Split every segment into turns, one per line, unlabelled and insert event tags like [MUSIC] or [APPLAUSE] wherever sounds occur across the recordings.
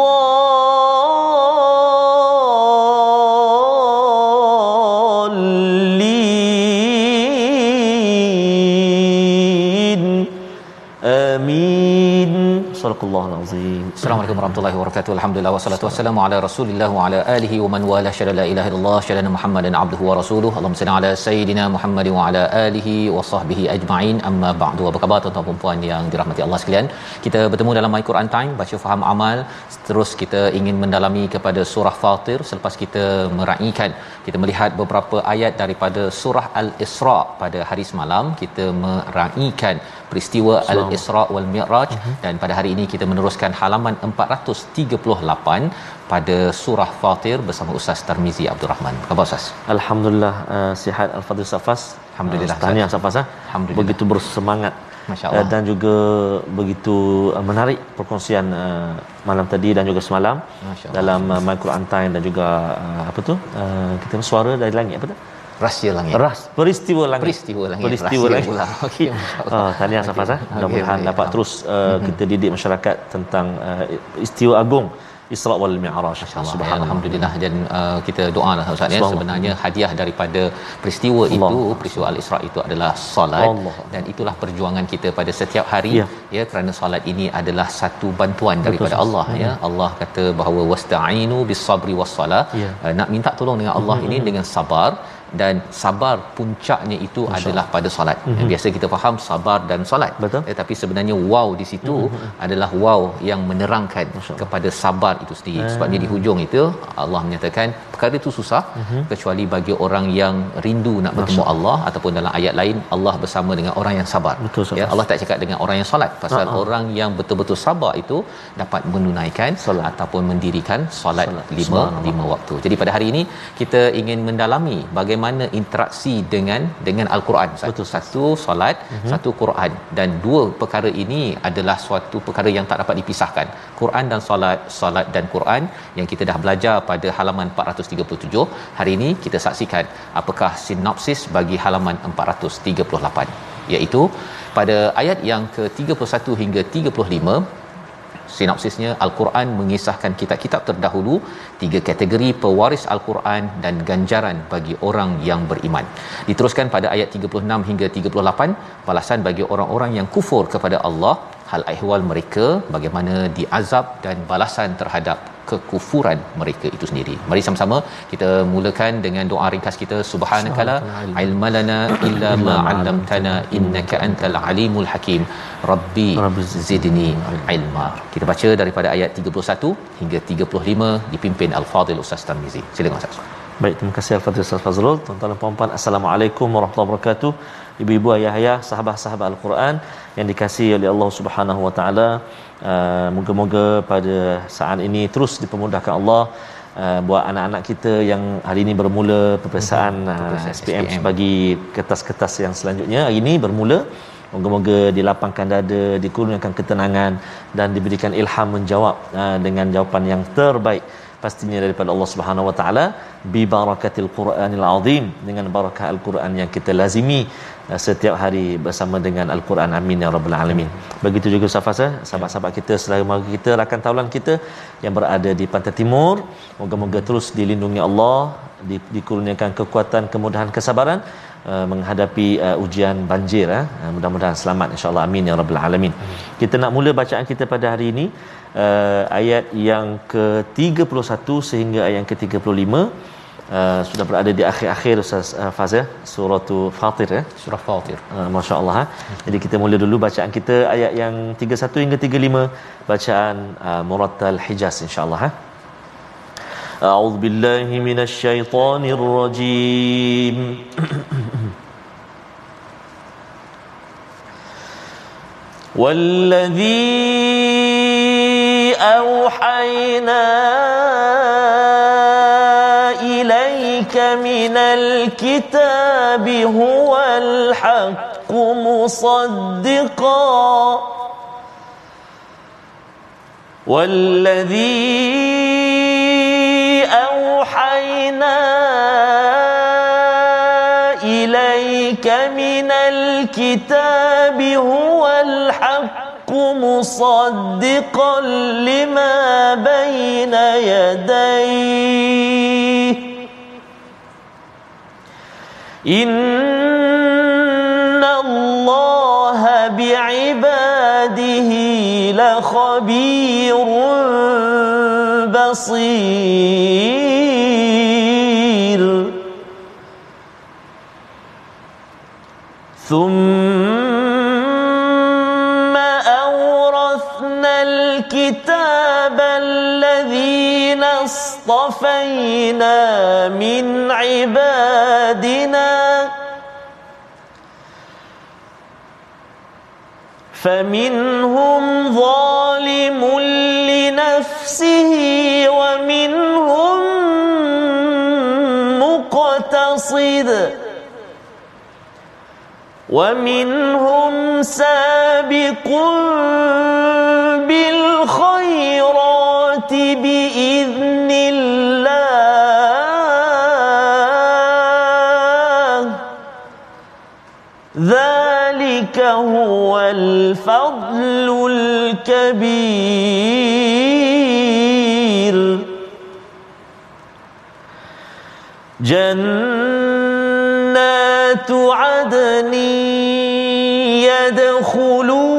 뭐? Subhanakallah alazim.
Assalamualaikum warahmatullahi wabarakatuh. Alhamdulillah wassalatu wassalamu ala Rasulillah wa ala alihi wa man wala syada la ilaha illallah syada Muhammadan abduhu wa rasuluhu. Allahumma salli ala sayidina Muhammad wa ala alihi wa sahbihi ajma'in. Amma ba'du. Apa khabar tuan-tuan dan puan yang dirahmati Allah sekalian? Kita bertemu dalam My Quran Time, baca faham amal. Terus kita ingin mendalami kepada surah Fatir selepas kita meraikan kita melihat beberapa ayat daripada surah Al-Isra pada hari semalam kita meraikan peristiwa Al-Isra wal Mi'raj uh-huh. dan pada hari ini kita meneruskan halaman 438 pada surah Fatir bersama Ustaz Tarmizi Abdul Rahman. Khabar Ustaz?
Alhamdulillah uh, sihat Al-Fadhil Safas.
Alhamdulillah.
Uh, tahniah Safas ah.
Alhamdulillah.
Begitu bersemangat.
Masya-Allah.
Uh, dan juga begitu uh, menarik perkongsian uh, malam tadi dan juga semalam dalam uh, My Quran Time dan juga uh, apa tu? Uh, kita suara dari langit apa tu?
Rahsia langit.
Ras peristiwa langit.
Peristiwa langit.
Peristiwa
Rahsia
langit.
pula. [LAUGHS] Okey.
Ah, tahniah Safas ah.
Okey,
Mudah-mudahan
okey.
dapat terus uh, kita didik masyarakat tentang uh, istiwa agung Isra wal Mi'raj.
Subhanallah. Alhamdulillah dan uh, kita doalah Ustaz ya sebenarnya hadiah daripada peristiwa
Allah.
itu peristiwa Al-Isra itu adalah solat
Allah.
dan itulah perjuangan kita pada setiap hari
Ya.
ya kerana solat ini adalah satu bantuan daripada
Ustaz.
Allah ya Allah kata bahawa wasta'inu bis-sabri was-salah
Ya.
uh, nak minta tolong dengan Allah ini dengan sabar dan sabar puncaknya itu
Masya
adalah pada solat. Mm-hmm. Biasa kita faham sabar dan solat.
Betul.
Tetapi sebenarnya wow di situ mm-hmm. adalah wow yang menerangkan kepada sabar itu sendiri.
Ah.
Sebabnya di hujung itu Allah menyatakan perkara itu susah mm-hmm. kecuali bagi orang yang rindu nak bertemu Allah ataupun dalam ayat lain Allah bersama dengan orang yang sabar.
Betul, Ustaz.
ya Allah tak cakap dengan orang yang solat pasal
ah.
orang yang betul-betul sabar itu dapat menunaikan
Solat.
ataupun mendirikan solat
Solat.
lima lima waktu. Jadi pada hari ini kita ingin mendalami bagaimana interaksi dengan dengan al-Quran. Satu satu solat, mm-hmm. satu Quran dan dua perkara ini adalah suatu perkara yang tak dapat dipisahkan. Quran dan solat, solat dan Quran yang kita dah belajar pada halaman 437. Hari ini kita saksikan apakah sinopsis bagi halaman 438 iaitu pada ayat yang ke-31 hingga 35 sinopsisnya Al-Quran mengisahkan kitab-kitab terdahulu tiga kategori pewaris Al-Quran dan ganjaran bagi orang yang beriman. Diteruskan pada ayat 36 hingga 38 balasan bagi orang-orang yang kufur kepada Allah hal ehwal mereka bagaimana diazab dan balasan terhadap kekufuran mereka itu sendiri. Mari sama-sama kita mulakan dengan doa ringkas kita subhanakala ilmalana illa ma 'allamtana innaka antal alimul hakim. Rabbi zidni ilma. Kita baca daripada ayat 31 hingga 35 dipimpin Al-Fadhil Ustaz Tarmizi. Silakan Ustaz.
Baik, terima kasih Al-Fadhil Ustaz Fazrul. Tuan-tuan dan puan-puan, Assalamualaikum warahmatullahi wabarakatuh. Ibu-ibu, ayah-ayah, sahabat-sahabat Al-Quran yang dikasihi oleh Allah Subhanahu wa taala. Uh, moga-moga pada saat ini terus dipermudahkan Allah uh, buat anak-anak kita yang hari ini bermula peperiksaan uh, SPM,
SPM.
bagi kertas-kertas yang selanjutnya. Hari ini bermula Moga-moga dilapangkan dada, dikurniakan ketenangan dan diberikan ilham menjawab uh, dengan jawapan yang terbaik pastinya daripada Allah Subhanahu Wa Taala bi barakatil Quranil Azim dengan barakah Al-Quran yang kita lazimi uh, setiap hari bersama dengan Al-Quran amin ya rabbal alamin. begitu juga Safas eh? sahabat-sahabat kita selain mara kita rakan taulan kita yang berada di pantai timur moga-moga terus dilindungi Allah di, dikurniakan kekuatan kemudahan kesabaran uh, menghadapi uh, ujian banjir eh? uh, mudah-mudahan selamat insyaallah amin ya rabbal alamin kita nak mula bacaan kita pada hari ini uh, ayat yang ke-31 sehingga ayat yang ke-35 Uh, sudah berada di akhir-akhir Ustaz uh, Faz ya surah Fatir ya
surah Fatir
uh, masya-Allah ha? jadi kita mula dulu bacaan kita ayat yang 31 hingga 35 bacaan uh, Murattal Hijaz insya-Allah ha A'udzu billahi minasyaitonir rajim والذي أوحينا من الكتاب هو الحق مصدقا. والذي أوحينا إليك من الكتاب هو الحق مصدقا لما بين يديه. إن الله بعباده لخبير بصير. ثم اصطفينا من عبادنا فمنهم ظالم لنفسه ومنهم مقتصد ومنهم سابق بالخيرات بإذن الله ذلك هو الفضل الكبير. جنات عدن يدخلونها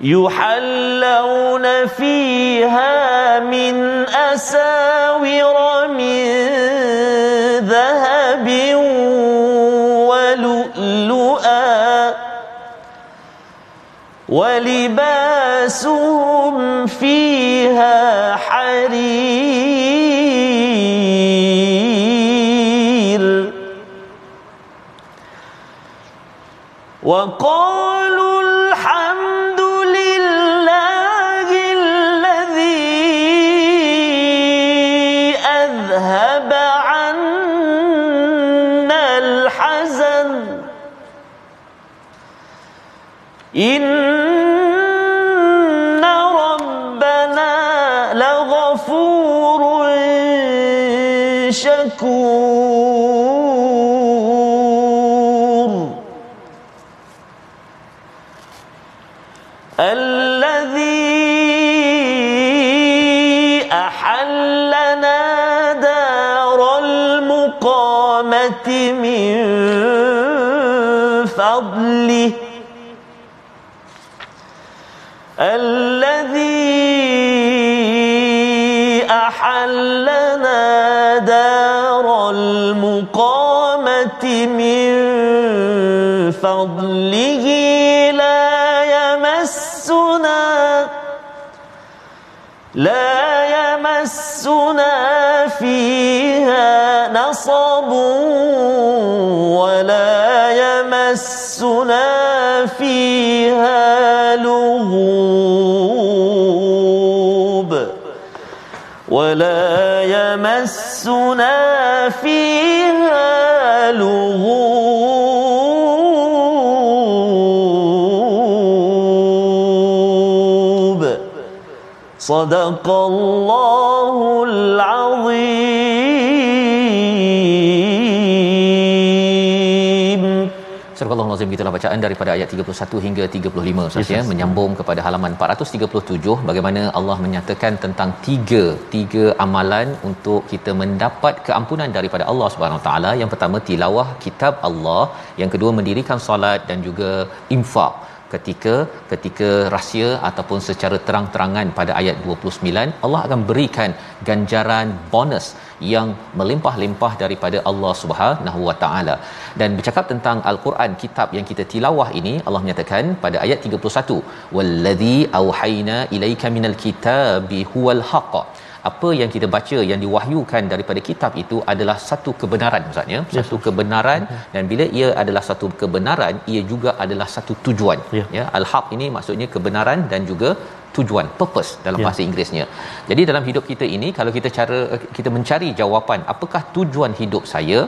يحلون فيها من أساور من ذهب ولؤلؤا ولباسهم فيها حرير. وقالوا صدق الله العظيم
Surah Allah Nazim itulah bacaan daripada ayat 31 hingga 35 Ustaz yes, ya. Menyambung kepada halaman 437 bagaimana Allah menyatakan tentang tiga tiga amalan untuk kita mendapat keampunan daripada Allah Subhanahu taala. Yang pertama tilawah kitab Allah. Yang kedua mendirikan solat dan juga infak ketika ketika rahsia ataupun secara terang-terangan pada ayat 29 Allah akan berikan ganjaran bonus yang melimpah-limpah daripada Allah Subhanahu Wa Taala. Dan bercakap tentang Al-Quran kitab yang kita tilawah ini Allah menyatakan pada ayat 31 wallazi auhayna ilaika minal kitabi huwal haqq apa yang kita baca yang diwahyukan daripada kitab itu adalah satu kebenaran maksudnya yes, satu kebenaran yes. dan bila ia adalah satu kebenaran ia juga adalah satu tujuan yeah. ya al-haq ini maksudnya kebenaran dan juga tujuan purpose dalam yeah. bahasa Inggerisnya. Jadi dalam hidup kita ini kalau kita cara kita mencari jawapan apakah tujuan hidup saya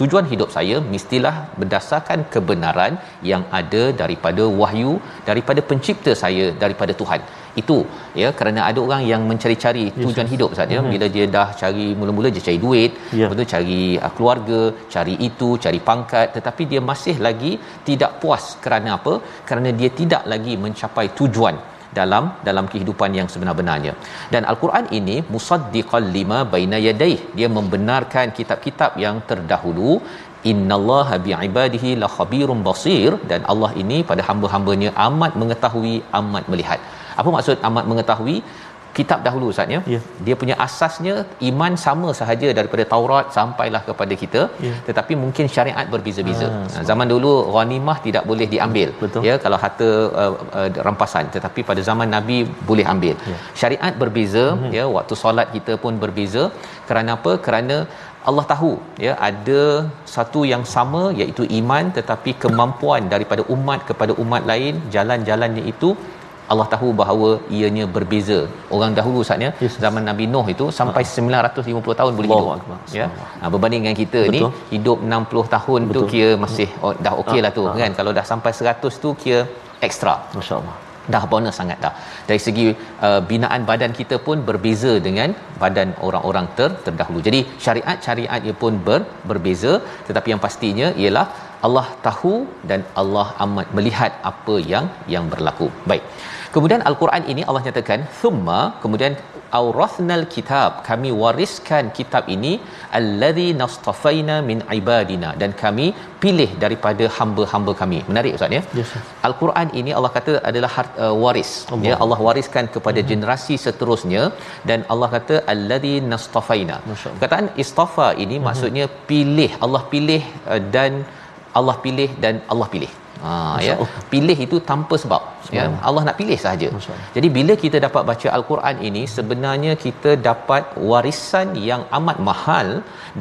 tujuan hidup saya mestilah berdasarkan kebenaran yang ada daripada wahyu daripada pencipta saya daripada Tuhan itu ya kerana ada orang yang mencari-cari tujuan yes. hidup saja mm-hmm. bila dia dah cari mula-mula dia cari duit yeah. betul cari uh, keluarga cari itu cari pangkat tetapi dia masih lagi tidak puas kerana apa kerana dia tidak lagi mencapai tujuan dalam dalam kehidupan yang sebenar-benarnya. Dan al-Quran ini musaddiqal lima baina yadayh. Dia membenarkan kitab-kitab yang terdahulu. Innallaha bi'ibadihi la khabirum basir dan Allah ini pada hamba-hambanya amat mengetahui, amat melihat. Apa maksud amat mengetahui? Kitab dahulu Ustaz ya. Yeah. Dia punya asasnya iman sama sahaja daripada Taurat sampailah kepada kita. Yeah. Tetapi mungkin syariat berbeza-beza. Ah, zaman dulu ghanimah tidak boleh diambil. Betul. Ya kalau harta uh, uh, rampasan tetapi pada zaman Nabi boleh ambil. Yeah. Syariat berbeza mm-hmm. ya waktu solat kita pun berbeza. Kerana apa? Kerana Allah tahu ya ada satu yang sama iaitu iman tetapi kemampuan daripada umat kepada umat lain jalan-jalannya itu Allah tahu bahawa ianya berbeza. Orang dahulu saatnya yes. zaman Nabi Nuh itu sampai uh. 950 tahun boleh hidup. Allah. Ya. Ha berbanding dengan kita Betul. ni hidup 60 tahun Betul. tu kira masih oh, dah okeylah uh, tu uh. kan. Kalau dah sampai 100 tu kira ekstra. Masya-Allah. Dah bonus sangat dah. Dari segi uh, binaan badan kita pun berbeza dengan badan orang-orang ter, terdahulu. Jadi syariat-syariat ia pun ber, berbeza tetapi yang pastinya ialah Allah tahu dan Allah amat melihat apa yang yang berlaku. Baik. Kemudian al-Quran ini Allah nyatakan thumma kemudian aurathnal kitab kami wariskan kitab ini allazi nastafaina min ibadina dan kami pilih daripada hamba-hamba kami. Menarik ustaz ya. Yes, al-Quran ini Allah kata adalah uh, waris. Allah. Ya Allah wariskan kepada hmm. generasi seterusnya dan Allah kata allazi nastafaina. Perkataan istafa ini hmm. maksudnya pilih. Allah pilih uh, dan Allah pilih dan Allah pilih. Ha ya. Pilih itu tanpa sebab. Ya. Allah nak pilih sahaja. Jadi bila kita dapat baca al-Quran ini sebenarnya kita dapat warisan yang amat mahal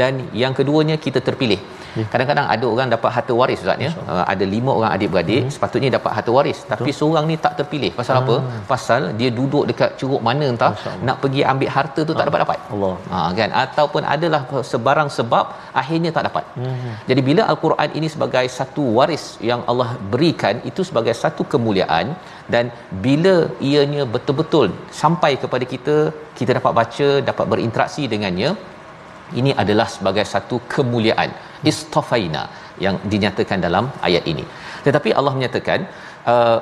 dan yang keduanya kita terpilih. Ya. Kadang-kadang ada orang dapat harta waris ustaz ya. Uh, ada lima orang adik-beradik hmm. sepatutnya dapat harta waris Betul. tapi seorang ni tak terpilih. Pasal hmm. apa? Pasal dia duduk dekat curug mana entah nak pergi ambil harta tu tak dapat-dapat. Allah. Ha kan ataupun adalah sebarang sebab akhirnya tak dapat. Hmm. Jadi bila al-Quran ini sebagai satu waris yang Allah berikan itu sebagai satu kemuliaan dan bila ianya betul-betul sampai kepada kita kita dapat baca dapat berinteraksi dengannya ini adalah sebagai satu kemuliaan. Istafaina yang dinyatakan dalam ayat ini. Tetapi Allah menyatakan uh,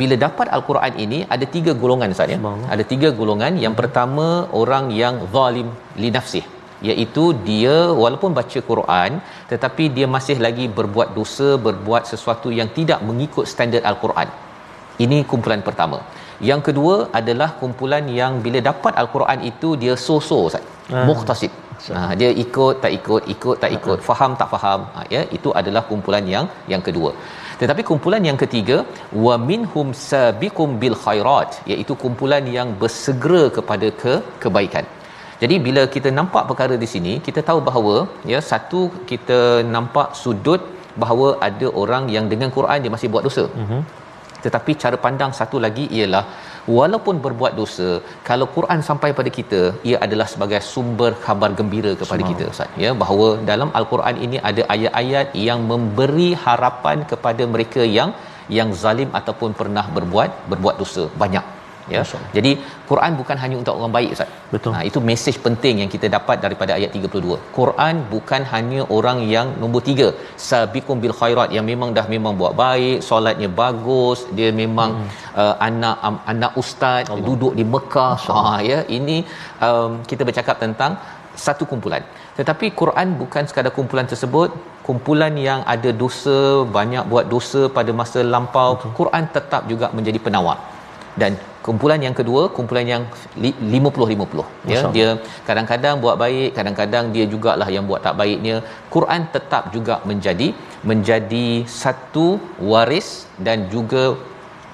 bila dapat al-Quran ini ada tiga golongan Ustaz ya? Ada tiga golongan. Yang pertama orang yang zalim li nafsih. Iaitu dia walaupun baca Quran tetapi dia masih lagi berbuat dosa berbuat sesuatu yang tidak mengikut standard al-Quran. Ini kumpulan pertama. Yang kedua adalah kumpulan yang bila dapat al-Quran itu dia so-so Ustaz. Hmm. muhtasib Ha, dia ikut tak ikut, ikut tak ikut, uh-huh. faham tak faham. Ha, ya, itu adalah kumpulan yang yang kedua. Tetapi kumpulan yang ketiga, wa minhum sabiqum bil khairat, iaitu kumpulan yang bersegera kepada ke kebaikan. Jadi bila kita nampak perkara di sini, kita tahu bahawa ya satu kita nampak sudut bahawa ada orang yang dengan Quran dia masih buat dosa. Uh-huh. Tetapi cara pandang satu lagi ialah walaupun berbuat dosa kalau Quran sampai pada kita ia adalah sebagai sumber khabar gembira kepada Semang. kita Ustaz. Ya bahawa dalam al-Quran ini ada ayat-ayat yang memberi harapan kepada mereka yang yang zalim ataupun pernah berbuat berbuat dosa. Banyak ya. Jadi Quran bukan hanya untuk orang baik ustaz.
Betul.
Ha, itu mesej penting yang kita dapat daripada ayat 32 Quran bukan hanya orang yang nombor tiga. Sabiqum bil khairat yang memang dah memang buat baik solatnya bagus dia memang hmm. uh, anak um, anak ustaz Allah. duduk di Mekah. Ha ya ini um, kita bercakap tentang satu kumpulan. Tetapi Quran bukan sekadar kumpulan tersebut. Kumpulan yang ada dosa banyak buat dosa pada masa lampau Betul. Quran tetap juga menjadi penawar dan kumpulan yang kedua kumpulan yang 50-50 ya dia kadang-kadang buat baik kadang-kadang dia jugalah yang buat tak baiknya Quran tetap juga menjadi menjadi satu waris dan juga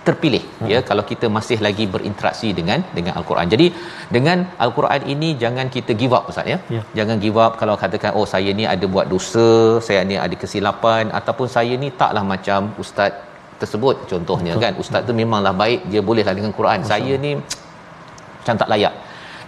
terpilih hmm. ya kalau kita masih lagi berinteraksi dengan dengan al-Quran. Jadi dengan al-Quran ini jangan kita give up ustaz ya. ya. Jangan give up kalau katakan oh saya ni ada buat dosa, saya ni ada kesilapan ataupun saya ni taklah macam ustaz tersebut contohnya Betul. kan. Ustaz tu memanglah baik dia bolehlah dengan Quran. Betul. saya ni macam tak layak.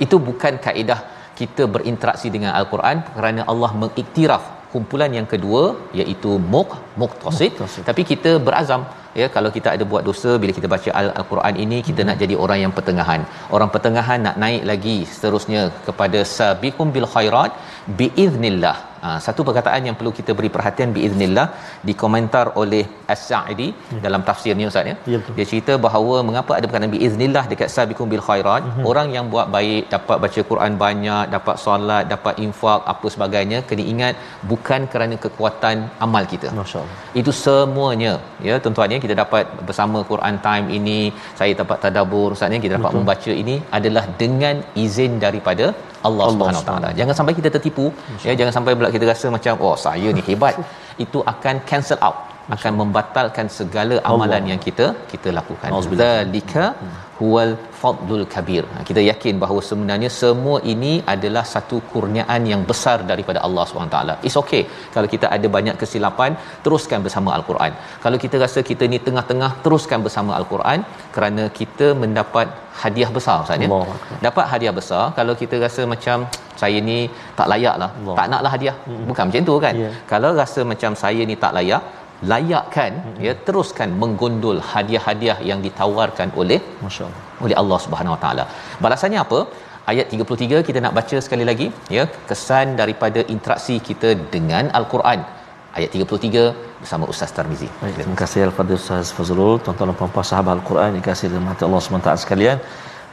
Itu bukan kaedah kita berinteraksi dengan al-Quran kerana Allah mengiktiraf. Kumpulan yang kedua iaitu muq muqtasid. Tapi kita berazam ya kalau kita ada buat dosa bila kita baca al-Quran ini kita hmm. nak jadi orang yang pertengahan. Orang pertengahan nak naik lagi seterusnya kepada sabiqum bil khairat biiznillah Ha, satu perkataan yang perlu kita beri perhatian biiznillah dikomentar oleh As-Sa'idi hmm. dalam tafsirnya ustaz ya. ya dia cerita bahawa mengapa ada perkataan biiznillah dekat sabiqum bil khairat hmm. orang yang buat baik dapat baca Quran banyak dapat solat dapat infak apa sebagainya kena ingat bukan kerana kekuatan amal kita masyaallah itu semuanya ya tuan-tuan ya kita dapat bersama Quran time ini saya dapat tadabbur ustaz ya kita dapat Betul. membaca ini adalah dengan izin daripada Allah, Allah Subhanahu taala. Jangan sampai kita tertipu ya jangan sampai pula kita rasa macam oh saya ni hebat. Itu akan cancel out akan membatalkan segala amalan Allah. yang kita kita lakukan. Zalika huwal fadlul kabir. Kita yakin bahawa sebenarnya semua ini adalah satu kurniaan yang besar daripada Allah SWT. It's okay kalau kita ada banyak kesilapan, teruskan bersama Al-Quran. Kalau kita rasa kita ni tengah-tengah, teruskan bersama Al-Quran kerana kita mendapat hadiah besar Ustaz ya. Dapat hadiah besar kalau kita rasa macam saya ni tak layak lah. Allah. Tak naklah hadiah. Hmm. Bukan macam tu kan. Yeah. Kalau rasa macam saya ni tak layak, layakkan hmm. ya teruskan menggondol hadiah-hadiah yang ditawarkan oleh masyaallah oleh Allah Subhanahu Wa Taala. Balasannya apa? Ayat 33 kita nak baca sekali lagi ya kesan daripada interaksi kita dengan al-Quran. Ayat 33 bersama Ustaz Tarmizi.
Baik, terima kasih al-Fadhil Ustaz Fazrul, tuan-tuan dan puan-puan sahabat al-Quran yang kasih dirahmati Allah SWT sekalian.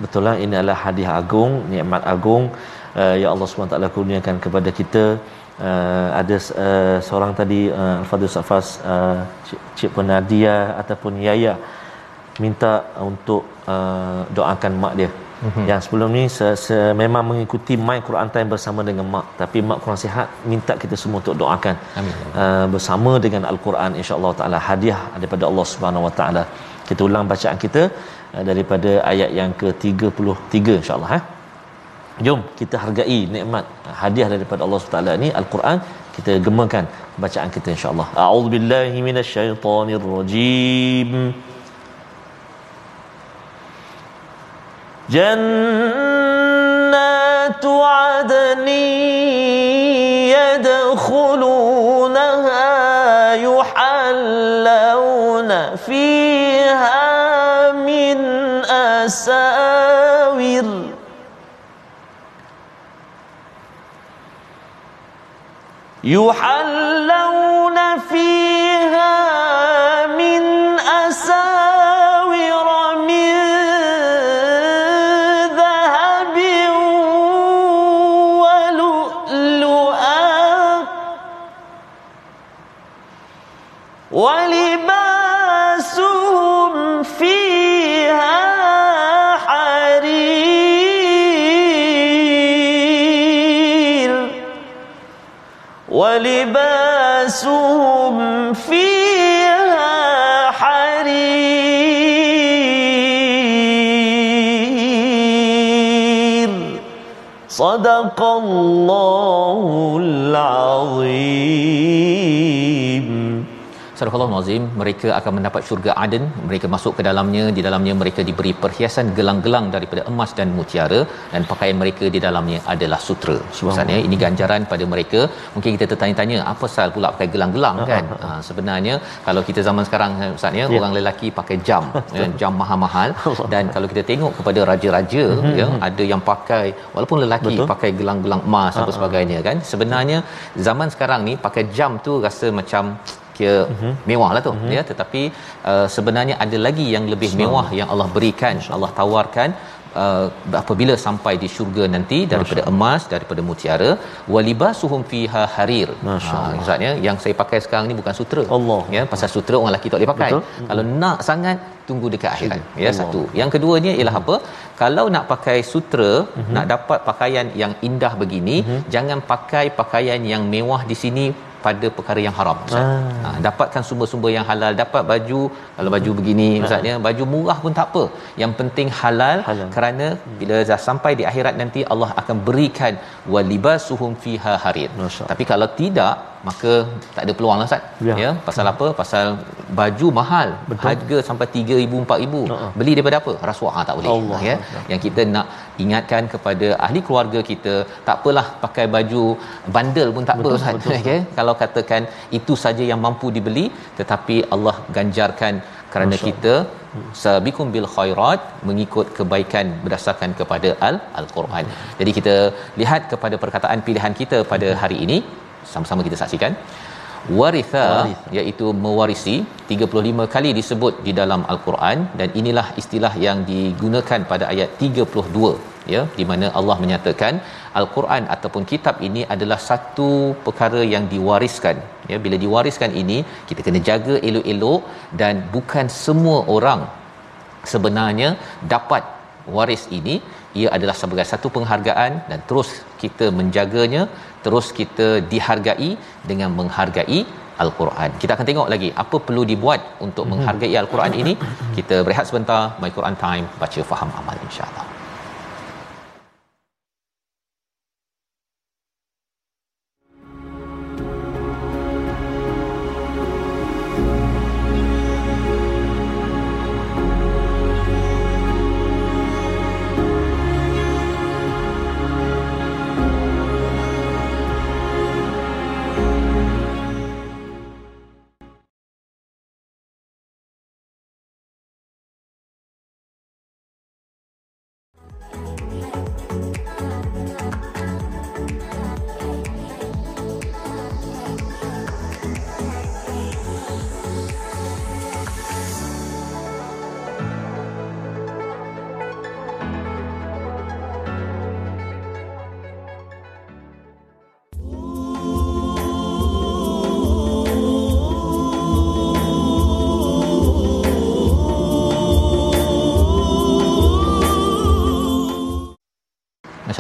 Betul lah ini adalah hadiah agung, nikmat agung uh, ya Allah SWT kurniakan kepada kita uh, ada uh, seorang tadi uh, Al-Fadhil Safas uh, Cik, Penadia ataupun Yaya minta untuk uh, doakan mak dia. Mm-hmm. yang sebelum ni se- se- memang mengikuti My Quran Time bersama dengan mak. Tapi mak kurang sihat minta kita semua untuk doakan. Amin. Uh, bersama dengan Al-Quran insya-Allah taala hadiah daripada Allah Subhanahu Wa taala. Kita ulang bacaan kita uh, daripada ayat yang ke-33 insya-Allah ha Jom kita hargai nikmat hadiah daripada Allah Subhanahu Taala ni Al-Quran kita gemakan bacaan kita insya-Allah. A'udzubillahi minasyaitonirrajim. Jannatu 'adni You have صدق الله العظيم
Sadaqallahu nazim mereka akan mendapat syurga Aden. Mereka masuk ke dalamnya. Di dalamnya mereka diberi perhiasan gelang-gelang daripada emas dan mutiara. Dan pakaian mereka di dalamnya adalah sutra. Maksudnya ini ganjaran pada mereka. Mungkin kita tertanya-tanya apa sal pula pakai gelang-gelang kan? ha, sebenarnya kalau kita zaman sekarang ustaz ya orang lelaki pakai jam ya, [LAUGHS] jam mahal-mahal. Dan kalau kita tengok kepada raja-raja mm-hmm. ya ada yang pakai walaupun lelaki Betul. pakai gelang-gelang emas apa sebagainya kan? Sebenarnya zaman sekarang ni pakai jam tu rasa macam kira uh-huh. mewah lah tu uh-huh. ya tetapi uh, sebenarnya ada lagi yang lebih mewah yang Allah berikan Allah tawarkan uh, apabila sampai di syurga nanti daripada emas daripada mutiara walibasuhum fiha harir ha maksudnya yang saya pakai sekarang ni bukan sutra
Allah
ya pasal sutra orang lelaki tak boleh pakai Betul. kalau hmm. nak sangat tunggu dekat akhirat ya Allah. satu yang keduanya ialah hmm. apa kalau nak pakai sutra hmm. nak dapat pakaian yang indah begini hmm. jangan pakai pakaian yang mewah di sini pada perkara yang haram ustaz. Ah. Ha, dapatkan sumber-sumber yang halal, dapat baju kalau baju begini ah. ustaz ya, baju murah pun tak apa. Yang penting halal, halal. kerana bila dah sampai di akhirat nanti Allah akan berikan walibasuhum fiha harir. Tapi kalau tidak maka tak ada peluang lah Ustaz. Ya. ya. Pasal apa? Pasal baju mahal. Betul. Harga sampai 3000 4000. Uh-huh. Beli daripada apa? Rasuah tak boleh. Allah. Ya. Allah. Yang kita nak ingatkan kepada ahli keluarga kita, tak apalah pakai baju bandel pun tak betul, apa Ustaz. Betul. Okay? [LAUGHS] Kalau katakan itu saja yang mampu dibeli tetapi Allah ganjarkan kerana Masya. kita sabikum bil khairat mengikut kebaikan berdasarkan kepada al al-Quran. Jadi kita lihat kepada perkataan pilihan kita pada hari ini sama-sama kita saksikan. Waritha iaitu mewarisi 35 kali disebut di dalam al-Quran. Dan inilah istilah yang digunakan pada ayat 32 ya di mana Allah menyatakan al-Quran ataupun kitab ini adalah satu perkara yang diwariskan. Ya bila diwariskan ini kita kena jaga elok-elok dan bukan semua orang sebenarnya dapat waris ini. Ia adalah sebagai satu penghargaan dan terus kita menjaganya terus kita dihargai dengan menghargai Al-Quran. Kita akan tengok lagi apa perlu dibuat untuk menghargai Al-Quran ini. Kita berehat sebentar. My Quran Time. Baca, faham, amal insya-Allah.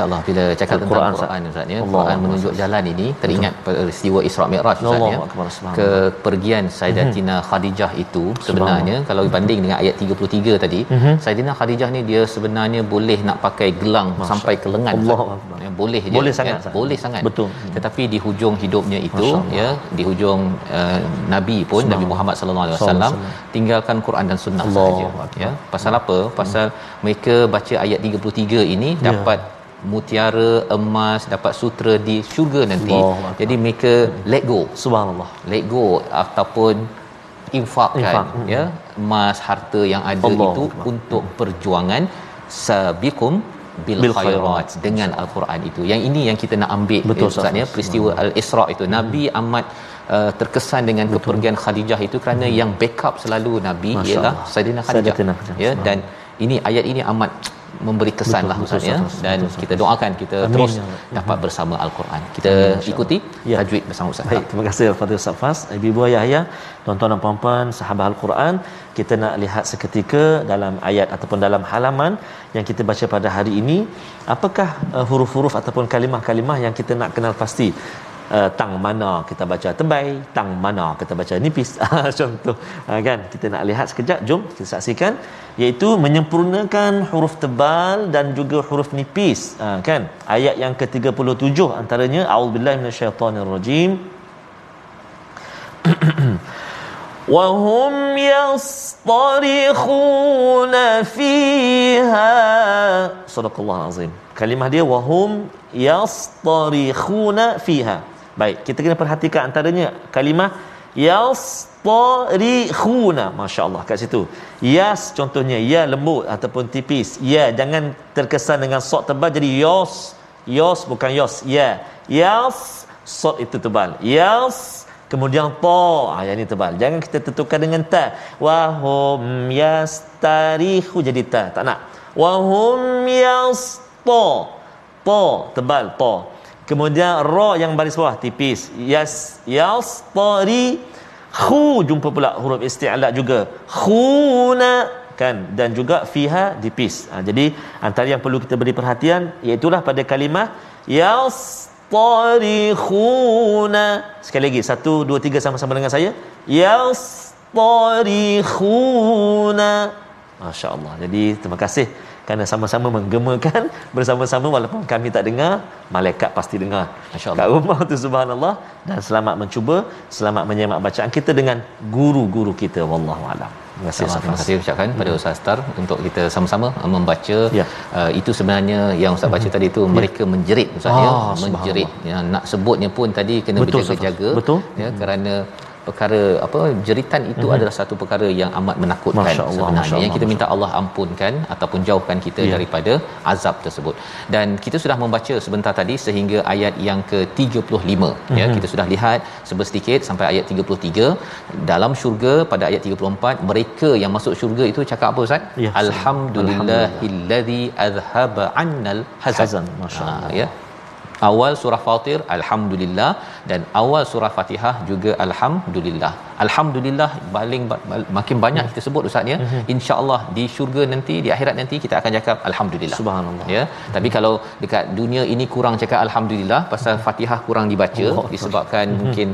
masya-Allah bila cakap tentang Quran, Ustaz. Ya. Quran menunjuk jalan ini teringat peristiwa Isra Mi'raj Ustaz ya. Ke pergian Sayyidatina mm-hmm. Khadijah itu sebenarnya kalau banding dengan ayat 33 tadi mm-hmm. Sayyidatina Khadijah ni dia sebenarnya boleh nak pakai gelang Masya. sampai ke lengan Allah ya, boleh
je boleh sangat
ya, boleh sangat.
Betul.
Tetapi di hujung hidupnya itu ya di hujung uh, nabi pun Nabi Muhammad sallallahu alaihi wasallam tinggalkan Quran dan sunnah saja ya. Pasal apa? Pasal mereka baca ayat 33 ini ya. dapat mutiara emas dapat sutra di syurga nanti. Allah. jadi mereka let go.
Subhanallah.
Let go ataupun infakkan Infak. ya. Emas harta yang ada Allah. itu Allah. untuk perjuangan. Sabiqum bil, bil khairat. dengan al-Quran itu. Yang ini yang kita nak ambil
betul
ya, peristiwa al-Isra itu. Hmm. nabi amat Uh, terkesan dengan betul. kepergian Khadijah itu kerana hmm. yang backup selalu nabi Masya ialah Saidina Khadijah ya. Dan ini ayat ini amat memberi kesan betul, lah Ustaz ya dan betul, kita doakan kita Amin. terus ya dapat bersama al-Quran. Kita Amin, ikuti ya. tajwid bersama Ustaz.
Baik, terima kasih Al-Fatihah Ustaz Fas. Ibu-ibu ayah ya, tuan-tuan dan puan-puan sahabat al-Quran, kita nak lihat seketika dalam ayat ataupun dalam halaman yang kita baca pada hari ini, apakah uh, huruf-huruf ataupun kalimah-kalimah yang kita nak kenal pasti uh, tang mana kita baca tebal tang mana kita baca nipis contoh uh, kan kita nak lihat sekejap jom kita saksikan iaitu menyempurnakan huruf tebal dan juga huruf nipis uh, kan ayat yang ke-37 antaranya auzubillahi minasyaitonirrajim وهم يصطرخون فيها صدق الله العظيم kalimah dia wahum yastarikhuna fiha baik kita kena perhatikan antaranya kalimah yastarikhuna. masya-Allah kat situ. Yas contohnya ya lembut ataupun tipis. Ya jangan terkesan dengan sok tebal jadi yos. Yos bukan yos ya. Yas sok itu tebal. Yas kemudian ta. Ah yang ini tebal. Jangan kita tentukan dengan ta. Wahum yastarikhu jadi ta. Tak nak. Wahum yas ta. Ta tebal ta kemudian ra yang baris bawah tipis. Yas yastari khu. Jumpa pula huruf isti'la juga. Khuna kan? Dan juga fiha dipis ha, jadi antara yang perlu kita beri perhatian iaitu pada kalimah yastarikhuna sekali lagi satu dua tiga sama-sama dengan saya. Yastarikhuna masya-Allah jadi terima kasih kerana sama-sama menggemakan bersama-sama walaupun kami tak dengar malaikat pasti dengar.
Masyaallah.
Kat rumah tu subhanallah. Dan selamat mencuba selamat menyemak bacaan kita dengan guru-guru kita wallahu alam.
Terima kasih, terima kasih ucapkan pada hmm. Ustaz Star untuk kita sama-sama uh, membaca. Ya. uh, itu sebenarnya yang Ustaz baca hmm. tadi itu ya. mereka menjerit Ustaz ya. Ah, menjerit. ya, nak sebutnya pun tadi kena berjaga-jaga ya kerana perkara apa jeritan itu mm-hmm. adalah satu perkara yang amat menakutkan
Masya Allah, sebenarnya
Masya Allah, yang kita minta Allah ampunkan ataupun jauhkan kita yeah. daripada azab tersebut dan kita sudah membaca sebentar tadi sehingga ayat yang ke-35 mm-hmm. ya mhm. kita sudah lihat sedikit sampai ayat 33 dalam syurga pada ayat 34 mereka yang masuk syurga itu cakap apa ustaz ya, alhamdulillahillazi azhaba annal hazan, hazan. masyaallah ha, ya awal surah fatir alhamdulillah dan awal surah fatihah juga alhamdulillah alhamdulillah paling makin banyak kita sebut ustaz ya mm-hmm. insyaallah di syurga nanti di akhirat nanti kita akan cakap alhamdulillah
subhanallah
ya mm-hmm. tapi kalau dekat dunia ini kurang cakap alhamdulillah pasal fatihah kurang dibaca oh, disebabkan mm-hmm. mungkin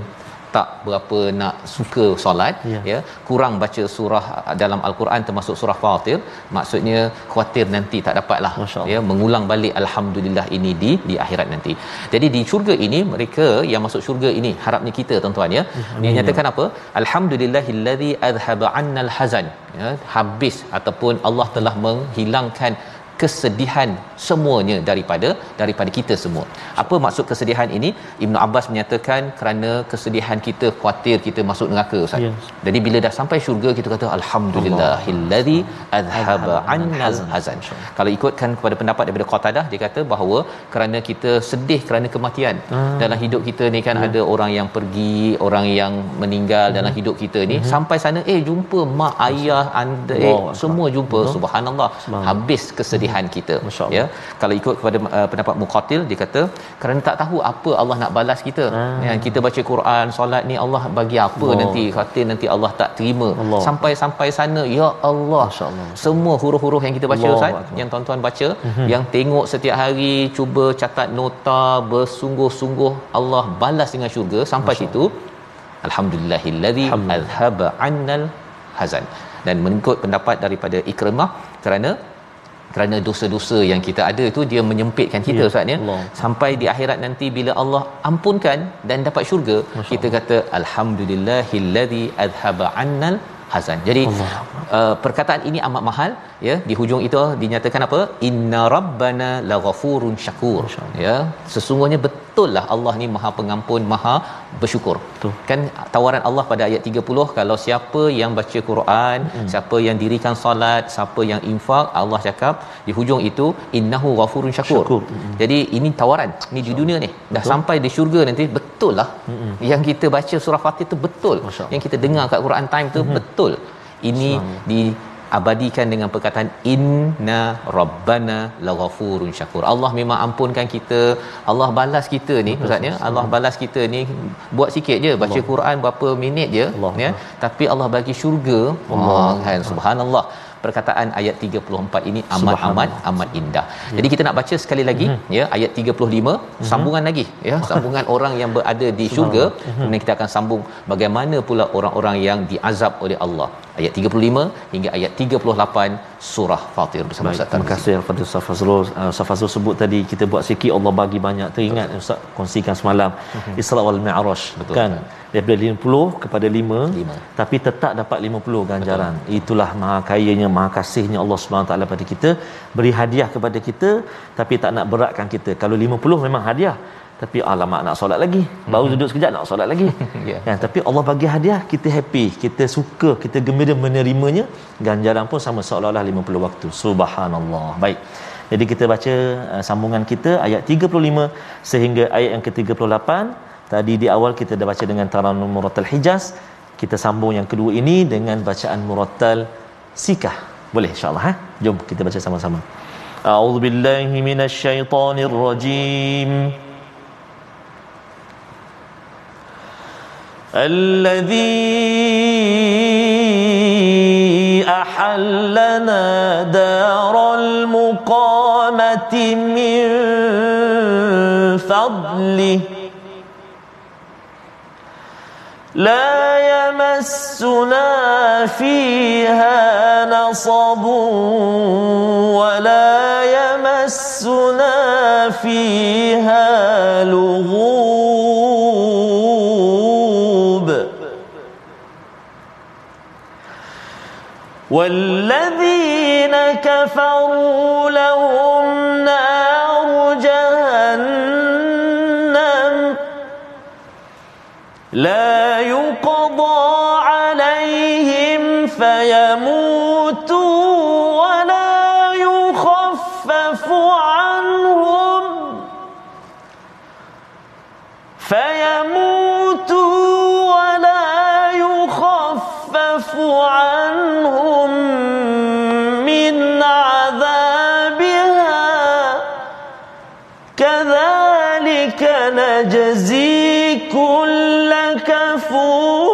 tak berapa nak suka solat ya. ya. Kurang baca surah dalam al-Quran termasuk surah Fatir. Maksudnya khuatir nanti tak dapatlah ya. Mengulang balik alhamdulillah ini di di akhirat nanti. Jadi di syurga ini mereka yang masuk syurga ini harapnya kita tuan-tuan ya. Dia nyatakan apa? Alhamdulillahillazi azhaba annal hazan ya. Habis ataupun Allah telah menghilangkan kesedihan semuanya daripada daripada kita semua. Apa maksud kesedihan ini? Ibnu Abbas menyatakan kerana kesedihan kita khuatir kita masuk neraka Ustaz. Yes. Jadi bila dah sampai syurga kita kata alhamdulillahillazi azhaba annal hazan. Kalau ikutkan kepada pendapat daripada Qatadah dia kata bahawa kerana kita sedih kerana kematian hmm. dalam hidup kita ni kan hmm. ada orang yang pergi, orang yang meninggal hmm. dalam hidup kita ni hmm. sampai sana eh jumpa mak ayah anda eh, semua jumpa hmm. subhanallah habis kesedihan kelebihan kita ya kalau ikut kepada uh, pendapat muqatil dia kata kerana tak tahu apa Allah nak balas kita hmm. yang kita baca Quran solat ni Allah bagi apa Allah. nanti kata nanti Allah tak terima Allah. sampai sampai sana ya Allah semua huruf-huruf yang kita baca Allah. Ustaz Allah. yang tuan-tuan baca hmm. yang tengok setiap hari cuba catat nota bersungguh-sungguh Allah balas dengan syurga sampai situ alhamdulillahillazi azhaba annal hazan dan mengikut pendapat daripada Ikrimah kerana kerana dosa-dosa yang kita ada itu dia menyempitkan kita ya, ustaz ya sampai di akhirat nanti bila Allah ampunkan dan dapat syurga Masya kita kata alhamdulillahillazi azhaba annal hazan. Jadi uh, perkataan ini amat mahal ya. Di hujung itu dinyatakan apa? Inna rabbana laghafurun syakur. Ya. Sesungguhnya betul lah Allah ni Maha Pengampun, Maha bersyukur. Betul. Kan tawaran Allah pada ayat 30 kalau siapa yang baca Quran, hmm. siapa yang dirikan solat, siapa yang infak, Allah cakap di hujung itu innahu ghafurun syakur. syakur. Hmm. Jadi ini tawaran. Ni di dunia ni. Dah betul. sampai di syurga nanti betul lah. Hmm. Yang kita baca surah Fatih tu betul. Yang kita dengar kat Quran time tu hmm. betul. Ini di abadikan dengan perkataan inna rabbana laghafurun syakur. Allah memang ampunkan kita. Allah balas kita ni maksudnya Allah balas kita ni buat sikit je baca Allah. Quran berapa minit je Allah. ya. Tapi Allah bagi syurga. Allah kan subhanallah perkataan ayat 34 ini amat amat amat indah. Ya. Jadi kita nak baca sekali lagi mm-hmm. ya ayat 35 mm-hmm. sambungan lagi ya sambungan orang yang berada di syurga mm-hmm. kemudian kita akan sambung bagaimana pula orang-orang yang diazab oleh Allah ayat 35 hingga ayat 38 surah Fatir bersama
Baik, Ustaz. Terima kasih kepada Ustaz Fazrul. Uh, Ustaz Fazrul sebut tadi kita buat sikit Allah bagi banyak. Teringat Betul. Ustaz kongsikan semalam uh-huh. Isra wal Mi'raj kan. Daripada 50 kepada 5, 5. tapi tetap dapat 50 ganjaran. Betul. Itulah maha kayanya, maha kasihnya Allah Subhanahu taala pada kita, beri hadiah kepada kita tapi tak nak beratkan kita. Kalau 50 memang hadiah tapi alamak nak solat lagi baru hmm. duduk sekejap nak solat lagi [LAUGHS] yeah. kan tapi Allah bagi hadiah kita happy kita suka kita gembira menerimanya ganjaran pun sama seolah-olah 50 waktu subhanallah baik jadi kita baca uh, sambungan kita ayat 35 sehingga ayat yang ke-38 tadi di awal kita dah baca dengan taranum murattal hijaz kita sambung yang kedua ini dengan bacaan murattal sikah boleh insyaallah ha jom kita baca sama-sama a'udzubillahi minasyaitonirrajim الذي أحلنا دار لا يمسنا فيها نصب ولا يمسنا فيها لغوب. والذين كفروا لهم يموتوا ولا يخفف عنهم. فيموتوا ولا يخفف عنهم من عذابها. كذلك نجزي كل كفور.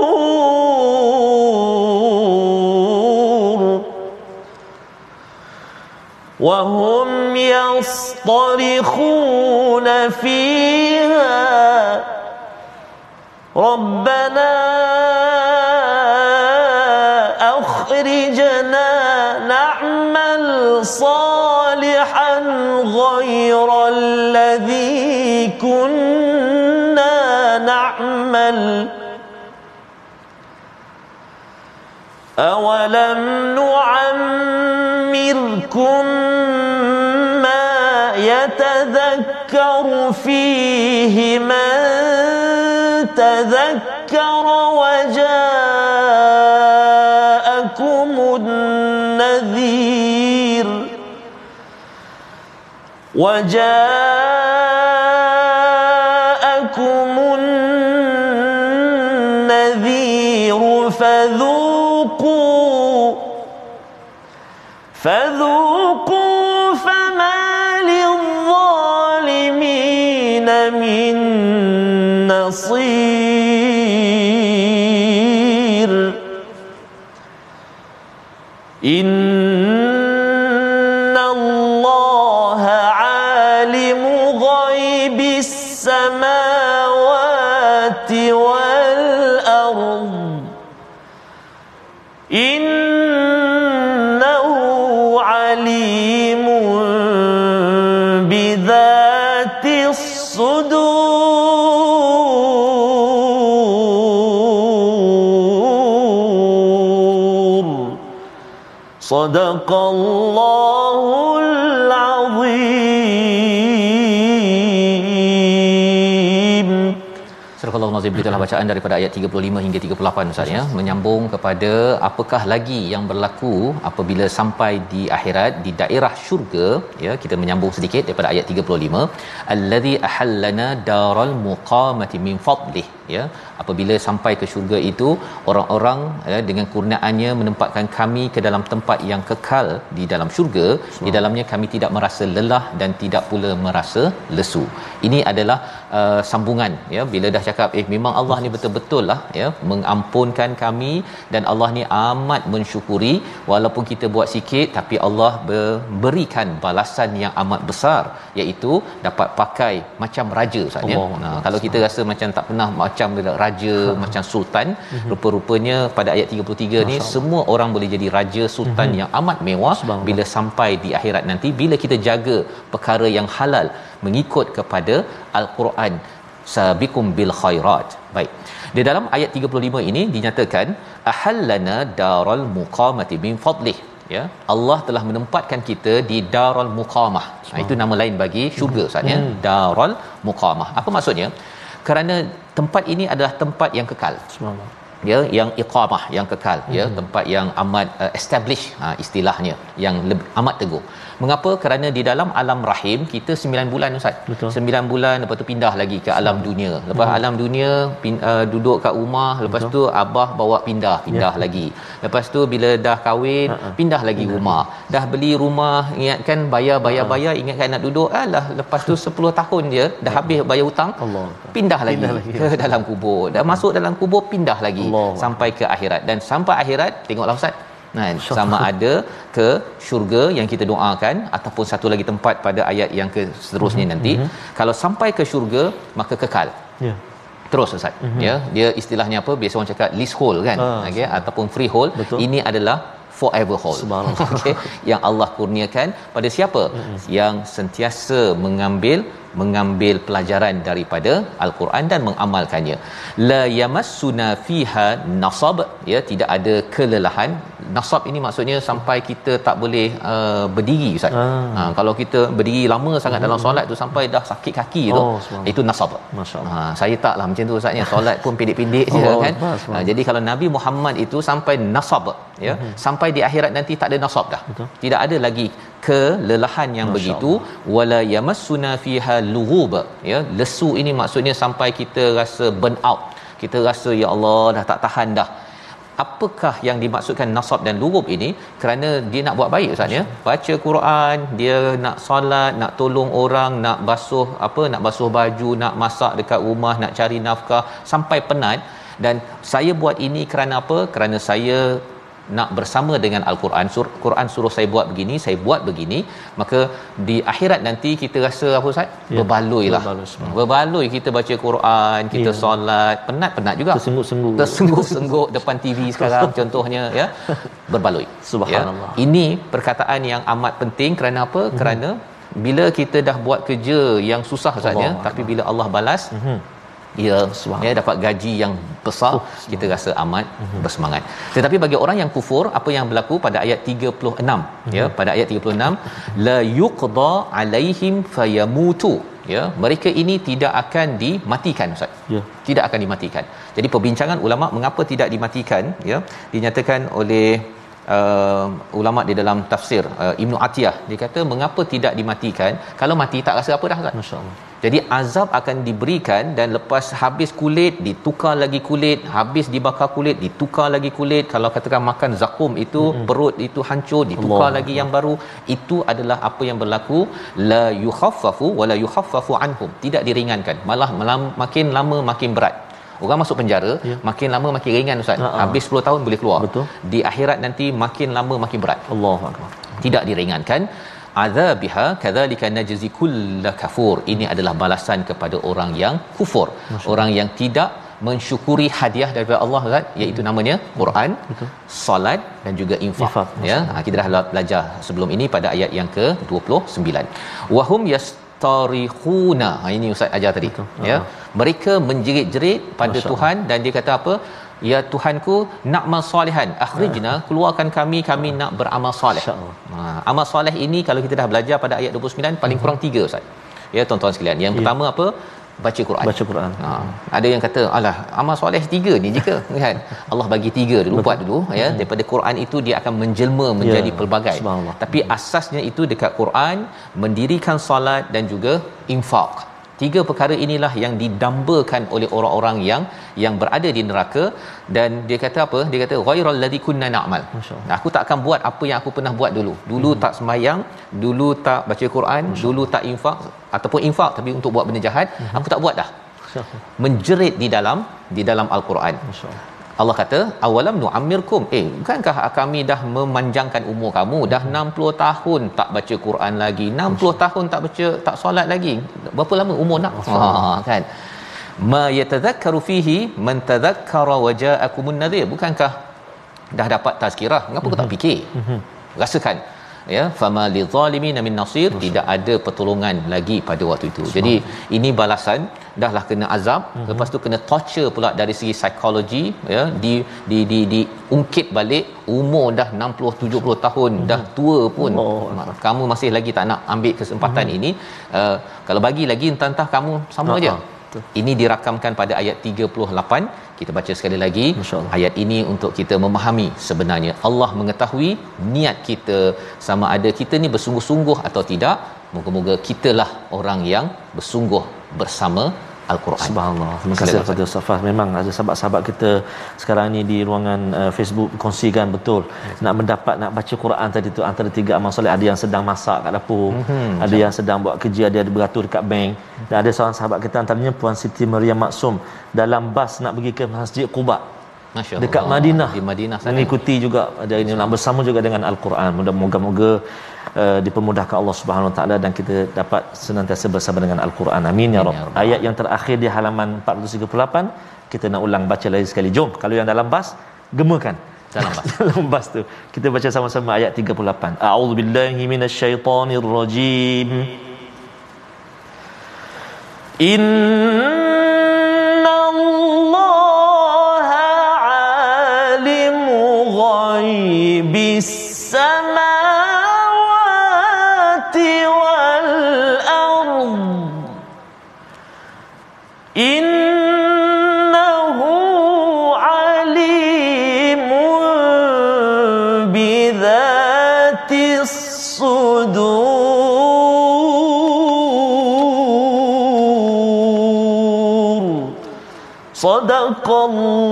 وهم يصطرخون فيها. ربنا أخرجنا نعمل صالحا غير الذي كنا نعمل. أولم نعمركم ما يتذكر فيه من تذكر وجاءكم النذير وجاءكم فذوقوا فذوقوا فما للظالمين من نصير صدق الله
Nazim beritalah bacaan daripada ayat 35 hingga 38 Ustaz ya menyambung kepada apakah lagi yang berlaku apabila sampai di akhirat di daerah syurga ya kita menyambung sedikit daripada ayat 35 allazi ahallana daral muqamati min fadlih ya. Apabila sampai ke syurga itu orang-orang ya, dengan kurniaannya menempatkan kami ke dalam tempat yang kekal di dalam syurga. So. di dalamnya kami tidak merasa lelah dan tidak pula merasa lesu. Ini adalah uh, sambungan ya. Bila dah cakap eh memang Allah ni betul-betul lah ya mengampunkan kami dan Allah ni amat mensyukuri. Walaupun kita buat sikit tapi Allah berikan balasan yang amat besar. Iaitu dapat pakai macam raja Ustaz ya. Nah, kalau kita rasa macam tak pernah macam raja ha. macam sultan. Uh-huh. rupa-rupanya pada ayat 33 ni semua orang boleh jadi raja sultan uh-huh. yang amat mewah bila sampai di akhirat nanti. Bila kita jaga perkara yang halal mengikut kepada al-Quran sabiqum bil khairat. Baik. Di dalam ayat 35 ini dinyatakan ahallana daral muqamati min fadlih. Ya Allah telah menempatkan kita di darul muqamah. Ha, itu nama lain bagi syurga ustaz ya. Hmm. darul muqamah. Apa maksudnya kerana tempat ini adalah tempat yang kekal. Subhanallah. Ya yang iqamah yang kekal. Ya, hmm. ya tempat yang amat uh, establish ha, istilahnya yang lebih, amat teguh mengapa kerana di dalam alam rahim kita 9 bulan ustaz Betul. 9 bulan lepas tu pindah lagi ke alam dunia lepas hmm. alam dunia pin, uh, duduk kat rumah lepas Betul. tu abah bawa pindah pindah ya. lagi lepas tu bila dah kahwin uh-huh. pindah lagi pindah. rumah dah beli rumah ingatkan bayar bayar uh-huh. bayar ingatkan nak duduk alah lepas tu 10 tahun je dah habis bayar hutang Allah pindah lagi, pindah lagi ke dalam kubur dah masuk dalam kubur pindah lagi Allah. sampai ke akhirat dan sampai akhirat tengoklah ustaz kan sama ada ke syurga yang kita doakan ataupun satu lagi tempat pada ayat yang ke seterusnya mm-hmm. nanti mm-hmm. kalau sampai ke syurga maka kekal ya yeah. terus ustaz mm-hmm. ya dia istilahnya apa biasa orang cakap leasehold kan ah, okey ataupun freehold Betul. ini adalah forever hold [LAUGHS] okey yang Allah kurniakan pada siapa mm-hmm. yang sentiasa mengambil mengambil pelajaran daripada al-Quran dan mengamalkannya. La yamassuna fiha nasab. Ya tidak ada kelelahan. Nasab ini maksudnya sampai kita tak boleh uh, berdiri ustaz. Ah. ha, kalau kita berdiri lama sangat hmm. dalam solat tu sampai dah sakit kaki tu oh, itu nasab. Masyaallah. Ha, saya taklah macam tu ustaznya solat pun pendek-pendek je [LAUGHS] oh, kan? ha, jadi kalau nabi Muhammad itu sampai nasab ya hmm. sampai di akhirat nanti tak ada nasab dah. Betul. tidak ada lagi kelelahan yang Masya begitu. Wala yamassuna fiha lughub ya lesu ini maksudnya sampai kita rasa burn out. Kita rasa ya Allah dah tak tahan dah. Apakah yang dimaksudkan nasab dan lurub ini? Kerana dia nak buat baik ustaz ya. Baca Quran dia nak solat nak tolong orang nak basuh apa nak basuh baju nak masak dekat rumah nak cari nafkah sampai penat. Dan saya buat ini kerana apa? Kerana saya nak bersama dengan al-Quran. Sur Quran suruh saya buat begini saya buat begini maka di akhirat nanti kita rasa apa ustaz? Ya, berbaloilah berbaloi, berbaloi. Kita baca Quran kita ya. solat. Penat-penat juga.
Tersengguk-sengguk
tersengguk-sengguk depan TV sekarang [LAUGHS] contohnya ya. Berbaloi. Subhanallah. Ya. ini perkataan yang amat penting. Kerana apa? Hmm. kerana bila kita dah buat kerja yang susah ustaz ya tapi bila Allah balas hmm ia ya dapat gaji yang besar. Oh, kita rasa amat uh-huh. bersemangat. Tetapi bagi orang yang kufur apa yang berlaku pada ayat 36 uh-huh. ya pada ayat 36 la yuqda alaihim fayamutu. Ya mereka ini tidak akan dimatikan ustaz. Ya. Tidak akan dimatikan. Jadi perbincangan ulama mengapa tidak dimatikan? Ya dinyatakan oleh uh, ulama di dalam tafsir uh, Ibnu Atiyah dia kata mengapa tidak dimatikan? Kalau mati tak rasa apa dah kan masyaallah. Jadi azab akan diberikan dan lepas habis kulit ditukar lagi kulit habis dibakar kulit ditukar lagi kulit. Kalau katakan makan zakum itu hmm. perut itu hancur ditukar Allah. lagi yang baru itu adalah apa yang berlaku? La yukhaffafu wala yukhaffafu anhum. Tidak diringankan. Malah makin lama makin berat Orang masuk penjara ya. makin lama makin ringan ustaz. Ha-ha. Habis 10 tahun boleh keluar. Betul. Di akhirat nanti makin lama makin berat. Allahuakbar. Tidak diringankan. Azabiha kadzalika najzi kull kafur. Ini adalah balasan kepada orang yang kufur. Masya. Orang yang tidak mensyukuri hadiah daripada Allah Ustaz iaitu namanya Quran, Betul. solat dan juga infak, infak ya. Ha, kita dah belajar sebelum ini pada ayat yang ke-29. Wahum yas tarihuna ha ini ustaz ajar tadi. Betul. ya? Mereka menjerit-jerit pada Masya Tuhan Allah. dan dia kata apa? Ya Tuhanku nak amal solehan akhrijna ya. keluarkan kami kami nak beramal soleh ha amal soleh ini kalau kita dah belajar pada ayat 29 paling kurang 3 ustaz. Ya tuan-tuan sekalian. Yang ya. pertama apa baca Quran.
Baca Quran. Ha,
ada yang kata, "Alah, amal soleh tiga ni jika." [LAUGHS] kan? Allah bagi tiga dulu Betul. buat dulu ya. Hmm. Daripada Quran itu dia akan menjelma menjadi ya, pelbagai. Tapi asasnya itu dekat Quran, mendirikan solat dan juga infak. Tiga perkara inilah yang didambakan oleh orang-orang yang yang berada di neraka dan dia kata apa? Dia kata ghairal ladzi kunna na'mal. Aku tak akan buat apa yang aku pernah buat dulu. Dulu hmm. tak sembahyang, dulu tak baca Quran, dulu tak infak ataupun infak tapi untuk buat benda jahat, hmm. aku tak buat dah. Menjerit di dalam di dalam al-Quran. Allah kata awalam nu'ammirkum. Eh bukankah kami dah memanjangkan umur kamu? Dah 60 tahun tak baca Quran lagi. 60 tahun tak baca tak solat lagi. Berapa lama umur nak? Ha kan? Ma yatadhakkaru fihi man tadhakkara waja'akumun nadhir. Bukankah dah dapat tazkirah? Mengapa mm-hmm. kau tak mhm. fikir? Mm-hmm. rasakan ya fama lidzalimin min nasir tidak ada pertolongan lagi pada waktu itu jadi ini balasan dahlah kena azab mm-hmm. lepas tu kena torture pula dari segi psikologi ya di di di di ungkit balik umur dah 60 70 tahun mm-hmm. dah tua pun oh. kamu masih lagi tak nak ambil kesempatan mm-hmm. ini uh, kalau bagi lagi entah-entah kamu sama uh-huh. aja ini dirakamkan pada ayat 38 kita baca sekali lagi. Ayat ini untuk kita memahami sebenarnya Allah mengetahui niat kita sama ada kita ni bersungguh-sungguh atau tidak. Moga-moga kitalah orang yang bersungguh bersama Al-Quran.
Subhanallah. Terima kasih kepada Ustaz Fah. Memang ada sahabat-sahabat kita sekarang ni di ruangan uh, Facebook kongsikan betul. Yes. Nak mendapat nak baca Quran tadi tu antara tiga amal soleh ada yang sedang masak kat dapur, mm-hmm. ada yang sedang buat kerja, ada yang beratur dekat bank. Dan ada seorang sahabat kita antaranya Puan Siti Maryam Maksum dalam bas nak pergi ke Masjid Quba. Masya dekat Madinah
di Madinah sana
mengikuti juga ada ini bersama juga dengan Al-Quran mudah-moga uh, dipermudahkan Allah Subhanahu Wa Taala dan kita dapat senantiasa bersama dengan Al-Quran. Amin ya, ya rabb. Ayat yang terakhir di halaman 438 kita nak ulang baca lagi sekali. Jom kalau yang dalam bas gemakan. [LAUGHS] Dalam bas. [LAUGHS] Dalam bas tu. Kita baca sama-sama ayat 38 a'udzubillahi minasyaitonirrajim. Inna الله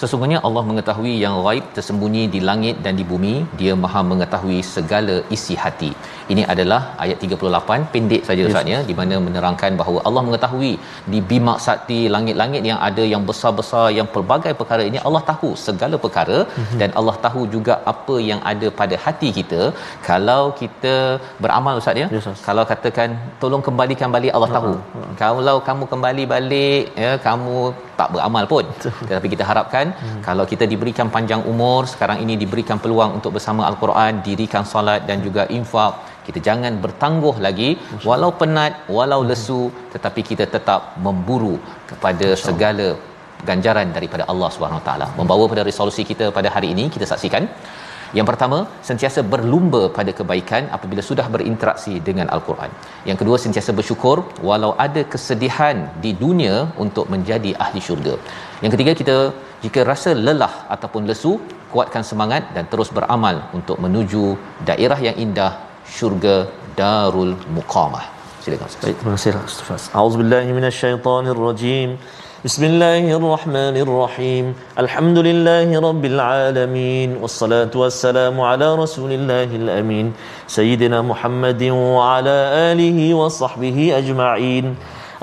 Sesungguhnya Allah mengetahui yang gaib tersembunyi di langit dan di bumi. Dia Maha mengetahui segala isi hati. Ini adalah ayat 38 pendek saja yes. Ustaz ya di mana menerangkan bahawa Allah mengetahui di bimak sakti langit-langit yang ada yang besar-besar yang pelbagai perkara ini Allah tahu segala perkara mm-hmm. dan Allah tahu juga apa yang ada pada hati kita kalau kita beramal Ustaz ya yes, kalau katakan tolong kembalikan balik Allah tahu uh-huh. kalau kamu kembali balik ya kamu tak beramal pun. Tetapi kita harapkan hmm. kalau kita diberikan panjang umur sekarang ini diberikan peluang untuk bersama al-Quran dirikan solat dan juga infak kita jangan bertangguh lagi. Walau penat walau lesu tetapi kita tetap memburu kepada segala ganjaran daripada Allah Subhanahu taala. Membawa pada resolusi kita pada hari ini kita saksikan yang pertama, sentiasa berlumba pada kebaikan apabila sudah berinteraksi dengan Al-Quran. Yang kedua, sentiasa bersyukur walau ada kesedihan di dunia untuk menjadi ahli syurga. Yang ketiga, kita jika rasa lelah ataupun lesu, kuatkan semangat dan terus beramal untuk menuju daerah yang indah syurga Darul Muqamah.
Silakan. Baik, terima kasih. Auzubillahi minasyaitonirrajim. بسم الله الرحمن الرحيم الحمد لله رب العالمين والصلاة والسلام على رسول الله الأمين سيدنا محمد وعلى آله وصحبه أجمعين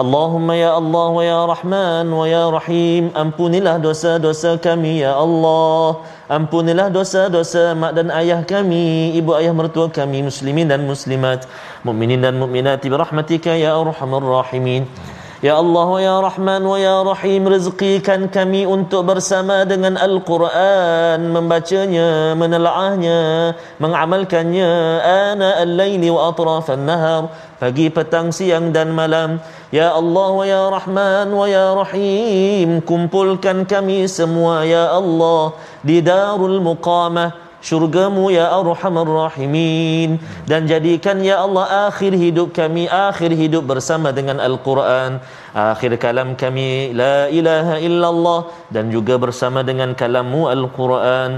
اللهم يا الله ويا رحمن ويا رحيم ampunilah dosa-dosa kami ya Allah ampunilah dosa-dosa mak dan ayah kami ibu ayah mertua kami muslimin dan muslimat mukminin dan mukminat bi rahmatika ya arhamar rahimin Ya Allah ya Rahman ya Rahim rezekikan kami untuk bersama dengan Al-Quran. Membacanya menelaahnya mengamalkannya. Ana al-laili wa atrafan nahar pagi petang siang dan malam. Ya Allah ya Rahman ya Rahim kumpulkan kami semua ya Allah di darul muqamah syurgamu ya arhamar rahimin. Dan jadikan ya Allah akhir hidup kami akhir hidup bersama dengan al-Quran akhir kalam kami la ilaha illallah dan juga bersama dengan kalammu al-Quran.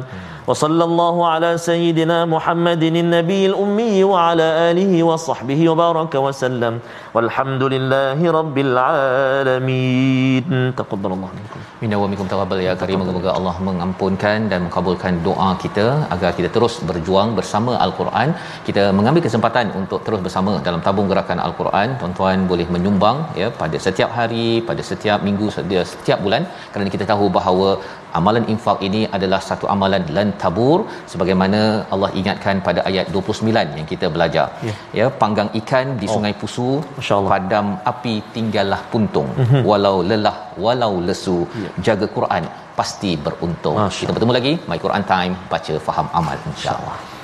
Wa sallallahu ala sayyidina Muhammadin nabiyil ummi wa ala alihi wa sahbihi wa baraka wa sallam. Walhamdulillahi rabbil alamin. Taqabbalallahu minkum.
Minna wa minkum taqabbal ya karim. Semoga Allah mengampunkan dan mengabulkan doa kita agar kita terus berjuang bersama al-Quran. Kita mengambil kesempatan untuk terus bersama dalam tabung gerakan al-Quran. Tuan-tuan boleh menyumbang ya pada setiap setiap hari pada setiap minggu setiap bulan kerana kita tahu bahawa amalan infak ini adalah satu amalan lan tabur sebagaimana Allah ingatkan pada ayat 29 yang kita belajar. Ya, ya panggang ikan di oh. sungai pusu padam api tinggallah puntung. Mm-hmm. walau lelah walau lesu ya. jaga Quran pasti beruntung. Masya kita bertemu lagi. My Quran time baca faham amal insyaallah